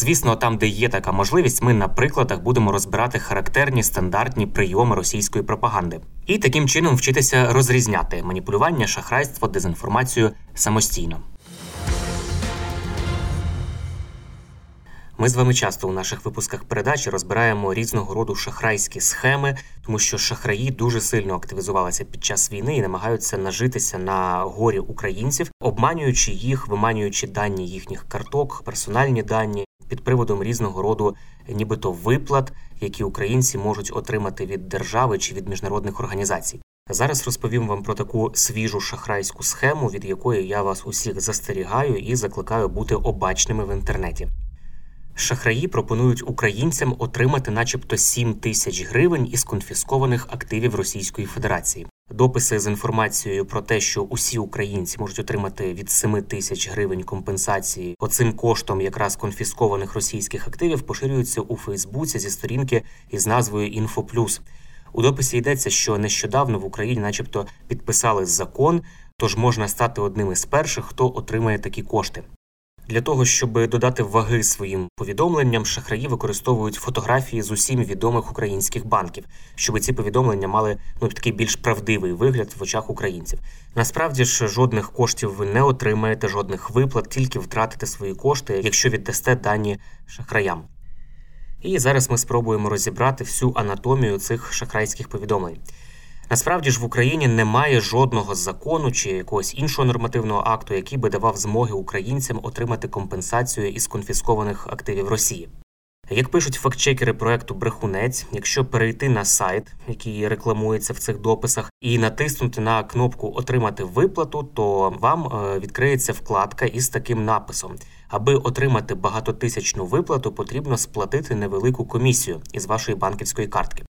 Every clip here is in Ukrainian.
Звісно, там, де є така можливість, ми на прикладах будемо розбирати характерні стандартні прийоми російської пропаганди і таким чином вчитися розрізняти маніпулювання, шахрайство, дезінформацію самостійно. Ми з вами часто у наших випусках передачі розбираємо різного роду шахрайські схеми, тому що шахраї дуже сильно активізувалися під час війни і намагаються нажитися на горі українців, обманюючи їх, виманюючи дані їхніх карток, персональні дані під приводом різного роду, нібито виплат, які українці можуть отримати від держави чи від міжнародних організацій. Зараз розповім вам про таку свіжу шахрайську схему, від якої я вас усіх застерігаю і закликаю бути обачними в інтернеті. Шахраї пропонують українцям отримати, начебто, 7 тисяч гривень із конфіскованих активів Російської Федерації. Дописи з інформацією про те, що усі українці можуть отримати від 7 тисяч гривень компенсації оцим коштом якраз конфіскованих російських активів, поширюються у Фейсбуці зі сторінки із назвою «Інфоплюс». У дописі йдеться, що нещодавно в Україні, начебто, підписали закон, тож можна стати одним із перших, хто отримає такі кошти. Для того щоб додати ваги своїм повідомленням, шахраї використовують фотографії з усім відомих українських банків, щоб ці повідомлення мали ну такий більш правдивий вигляд в очах українців. Насправді ж жодних коштів ви не отримаєте, жодних виплат, тільки втратите свої кошти, якщо віддасте дані шахраям. І зараз ми спробуємо розібрати всю анатомію цих шахрайських повідомлень. Насправді ж в Україні немає жодного закону чи якогось іншого нормативного акту, який би давав змоги українцям отримати компенсацію із конфіскованих активів Росії. Як пишуть фактчекери проекту Брехунець, якщо перейти на сайт, який рекламується в цих дописах, і натиснути на кнопку Отримати виплату, то вам е, відкриється вкладка із таким написом: аби отримати багатотисячну виплату, потрібно сплатити невелику комісію із вашої банківської картки.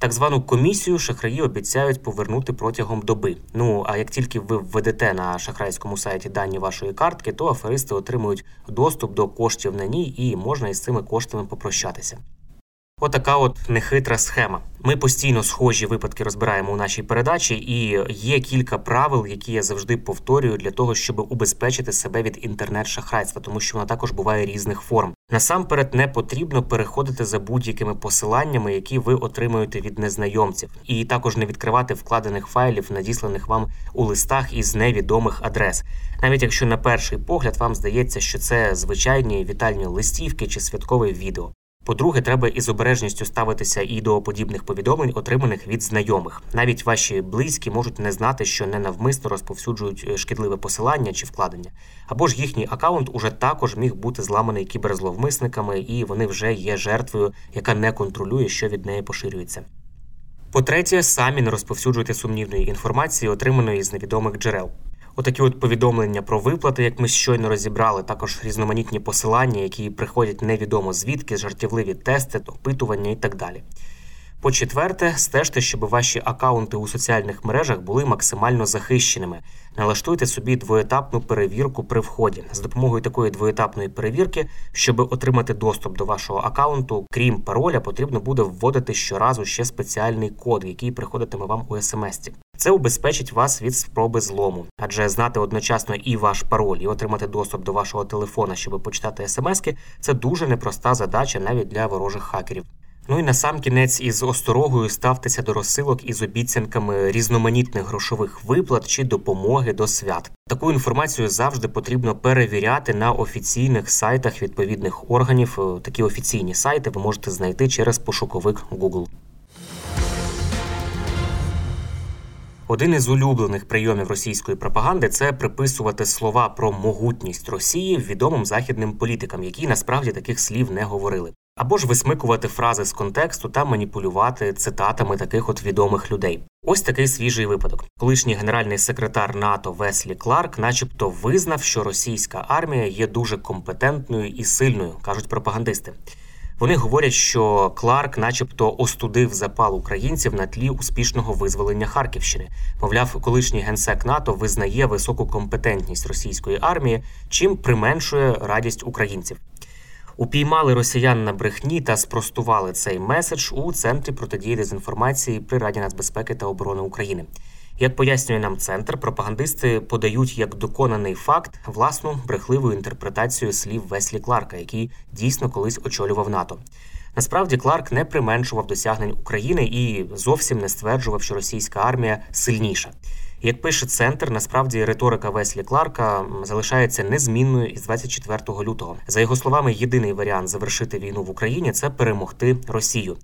Так звану комісію шахраї обіцяють повернути протягом доби. Ну а як тільки ви введете на шахрайському сайті дані вашої картки, то аферисти отримують доступ до коштів на ній і можна із цими коштами попрощатися. Отака от нехитра схема. Ми постійно схожі випадки розбираємо у нашій передачі, і є кілька правил, які я завжди повторюю для того, щоб убезпечити себе від інтернет-шахрайства, тому що вона також буває різних форм. Насамперед не потрібно переходити за будь-якими посиланнями, які ви отримуєте від незнайомців, і також не відкривати вкладених файлів, надісланих вам у листах із невідомих адрес. Навіть якщо на перший погляд вам здається, що це звичайні вітальні листівки чи святкове відео. По-друге, треба із обережністю ставитися і до подібних повідомлень, отриманих від знайомих. Навіть ваші близькі можуть не знати, що ненавмисно розповсюджують е, шкідливе посилання чи вкладення. Або ж їхній акаунт уже також міг бути зламаний кіберзловмисниками, і вони вже є жертвою, яка не контролює, що від неї поширюється. По-третє, самі не розповсюджуйте сумнівної інформації, отриманої з невідомих джерел. Отакі от повідомлення про виплати, як ми щойно розібрали, також різноманітні посилання, які приходять невідомо звідки, жартівливі тести, опитування і так далі. По четверте, стежте, щоб ваші акаунти у соціальних мережах були максимально захищеними. Налаштуйте собі двоетапну перевірку при вході. З допомогою такої двоетапної перевірки, щоб отримати доступ до вашого акаунту, крім пароля, потрібно буде вводити щоразу ще спеціальний код, який приходитиме вам у смс-ті. Це убезпечить вас від спроби злому, адже знати одночасно і ваш пароль, і отримати доступ до вашого телефона, щоб почитати смски, це дуже непроста задача навіть для ворожих хакерів. Ну і на сам кінець із осторогою ставтеся до розсилок із обіцянками різноманітних грошових виплат чи допомоги до свят. Таку інформацію завжди потрібно перевіряти на офіційних сайтах відповідних органів. Е, Такі офіційні сайти ви можете знайти через пошуковик Google. Один із улюблених прийомів російської пропаганди це приписувати слова про могутність Росії відомим західним політикам, які насправді таких слів не говорили, або ж висмикувати фрази з контексту та маніпулювати цитатами таких от відомих людей. Ось такий свіжий випадок. Колишній генеральний секретар НАТО Веслі Кларк, начебто, визнав, що російська армія є дуже компетентною і сильною, кажуть пропагандисти. Вони говорять, що Кларк, начебто, остудив запал українців на тлі успішного визволення Харківщини. Мовляв, колишній генсек НАТО визнає високу компетентність російської армії, чим применшує радість українців. Упіймали росіян на брехні та спростували цей меседж у центрі протидії дезінформації при Раді нацбезпеки та оборони України. Як пояснює нам центр, пропагандисти подають як доконаний факт власну брехливу інтерпретацію слів Веслі Кларка, який дійсно колись очолював НАТО. Насправді Кларк не применшував досягнень України і зовсім не стверджував, що російська армія сильніша. Як пише центр, насправді риторика Веслі Кларка залишається незмінною із 24 лютого. За його словами, єдиний варіант завершити війну в Україні це перемогти Росію.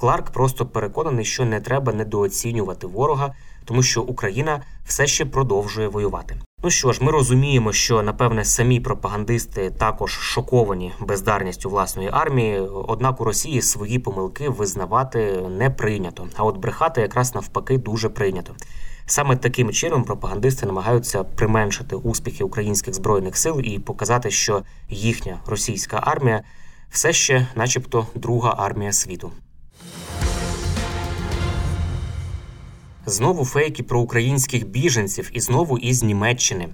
Кларк просто переконаний, що не треба недооцінювати ворога, тому що Україна все ще продовжує воювати. Ну що ж, ми розуміємо, що напевне самі пропагандисти також шоковані бездарністю власної армії. Однак у Росії свої помилки визнавати не прийнято. А от брехати якраз навпаки дуже прийнято. Саме таким чином пропагандисти намагаються применшити успіхи українських збройних сил і показати, що їхня російська армія все ще, начебто, друга армія світу. Знову фейки про українських біженців і знову із Німеччини.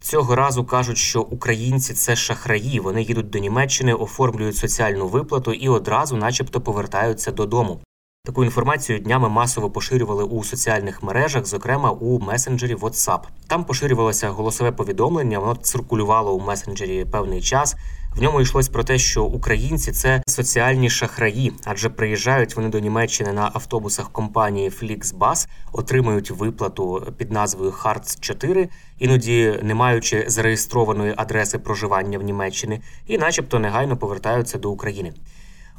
Цього разу кажуть, що українці це шахраї. Вони їдуть до Німеччини, оформлюють соціальну виплату і одразу, начебто, повертаються додому. Таку інформацію днями масово поширювали у соціальних мережах, зокрема у месенджері WhatsApp. Там поширювалося голосове повідомлення, воно циркулювало у месенджері певний час. В ньому йшлось про те, що українці це соціальні шахраї, адже приїжджають вони до Німеччини на автобусах компанії Flixbus, отримують виплату під назвою Hartz 4 іноді не маючи зареєстрованої адреси проживання в Німеччині, і, начебто, негайно повертаються до України.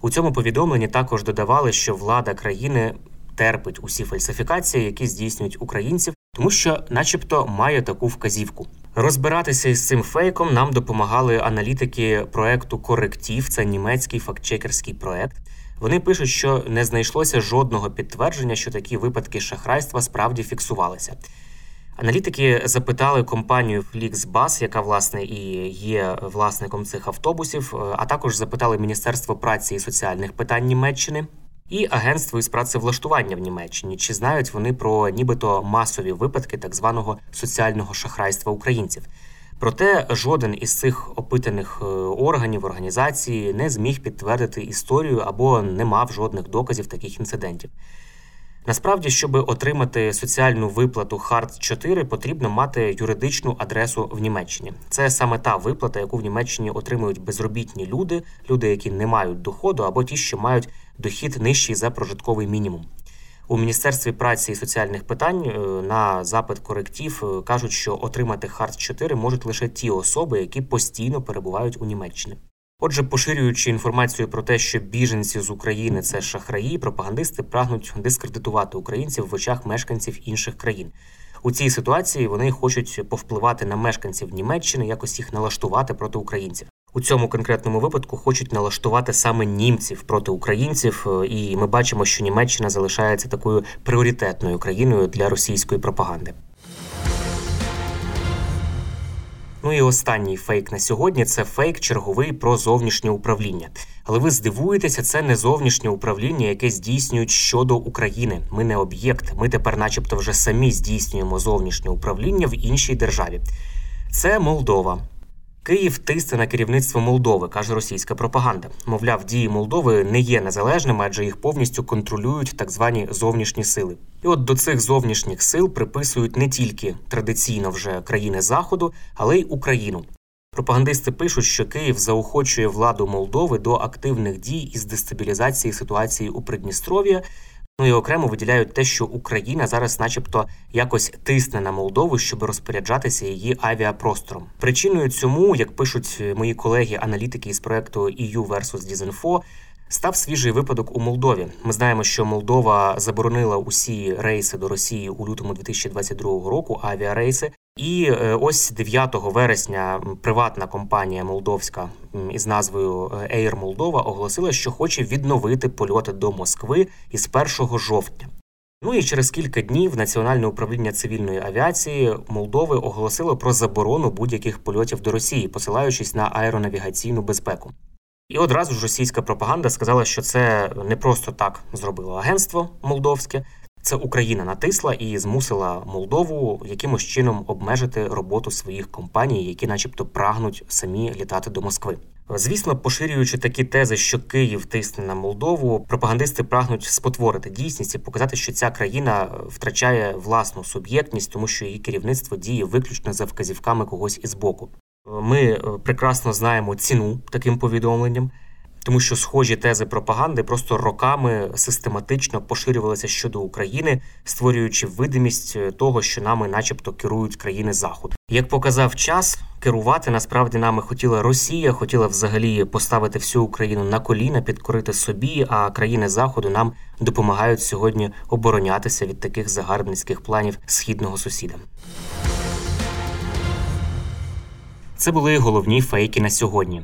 У цьому повідомленні також додавали, що влада країни терпить усі фальсифікації, які здійснюють українців, тому що, начебто, має таку вказівку. Розбиратися із цим фейком нам допомагали аналітики проекту Коректів, це німецький фактчекерський проект. Вони пишуть, що не знайшлося жодного підтвердження, що такі випадки шахрайства справді фіксувалися. Аналітики запитали компанію Flixbus, яка власне і є власником цих автобусів, а також запитали Міністерство праці і соціальних питань Німеччини і Агентство із працевлаштування в Німеччині. Чи знають вони про нібито масові випадки так званого соціального шахрайства українців? Проте жоден із цих опитаних е, органів організації не зміг підтвердити історію або не мав жодних доказів таких інцидентів. Насправді, щоб отримати соціальну виплату Харт 4 потрібно мати юридичну адресу в Німеччині. Це саме та виплата, яку в Німеччині отримують безробітні люди, люди, які не мають доходу, або ті, що мають дохід нижчий за прожитковий мінімум. У міністерстві праці і соціальних питань е, на запит коректів е, кажуть, що отримати Харт 4 можуть лише ті особи, які постійно перебувають у Німеччині. Отже, поширюючи інформацію про те, що біженці з України це шахраї, пропагандисти прагнуть дискредитувати українців в очах мешканців інших країн. У цій ситуації вони хочуть повпливати на мешканців Німеччини, якось їх налаштувати проти українців. У цьому конкретному випадку хочуть налаштувати саме німців проти українців, і ми бачимо, що Німеччина залишається такою пріоритетною країною для російської пропаганди. Ну і останній фейк на сьогодні це фейк черговий про зовнішнє управління. Але ви здивуєтеся, це не зовнішнє управління, яке здійснюють щодо України. Ми не об'єкт. Ми тепер, начебто, вже самі здійснюємо зовнішнє управління в іншій державі. Це Молдова. Київ тисне на керівництво Молдови, каже російська пропаганда. Мовляв, дії Молдови не є незалежними, адже їх повністю контролюють так звані зовнішні сили. І от до цих зовнішніх сил приписують не тільки традиційно вже країни Заходу, але й Україну. Пропагандисти пишуть, що Київ заохочує владу Молдови до активних дій із дестабілізації ситуації у Придністров'я, Ну і окремо виділяють те, що Україна зараз, начебто, якось тисне на Молдову, щоб розпоряджатися її авіапростором. Причиною цьому, як пишуть мої колеги-аналітики із проекту EU versus Disinfo, Став свіжий випадок у Молдові. Ми знаємо, що Молдова заборонила усі рейси до Росії у лютому 2022 року. Авіарейси, і е, ось 9 вересня приватна компанія Молдовська із назвою е, Air Молдова оголосила, що хоче відновити польоти до Москви із 1 жовтня. Ну і через кілька днів Національне управління цивільної авіації Молдови оголосило про заборону будь-яких польотів до Росії, посилаючись на аеронавігаційну безпеку. І одразу ж російська пропаганда сказала, що це не просто так зробило агентство молдовське, це Україна натисла і змусила Молдову якимось чином обмежити роботу своїх компаній, які, начебто, прагнуть самі літати до Москви. Звісно, поширюючи такі тези, що Київ тисне на Молдову, пропагандисти прагнуть спотворити дійсність і показати, що ця країна втрачає власну суб'єктність, тому що її керівництво діє виключно за вказівками когось із боку. Ми прекрасно знаємо ціну таким повідомленням тому що схожі тези пропаганди просто роками систематично поширювалися щодо України, створюючи видимість е, того, що нами, начебто, керують країни Заходу. Як показав час, керувати насправді нами хотіла Росія, хотіла взагалі поставити всю Україну на коліна, підкорити собі. А країни Заходу нам допомагають сьогодні оборонятися від таких загарбницьких планів східного сусіда. Це були головні фейки на сьогодні.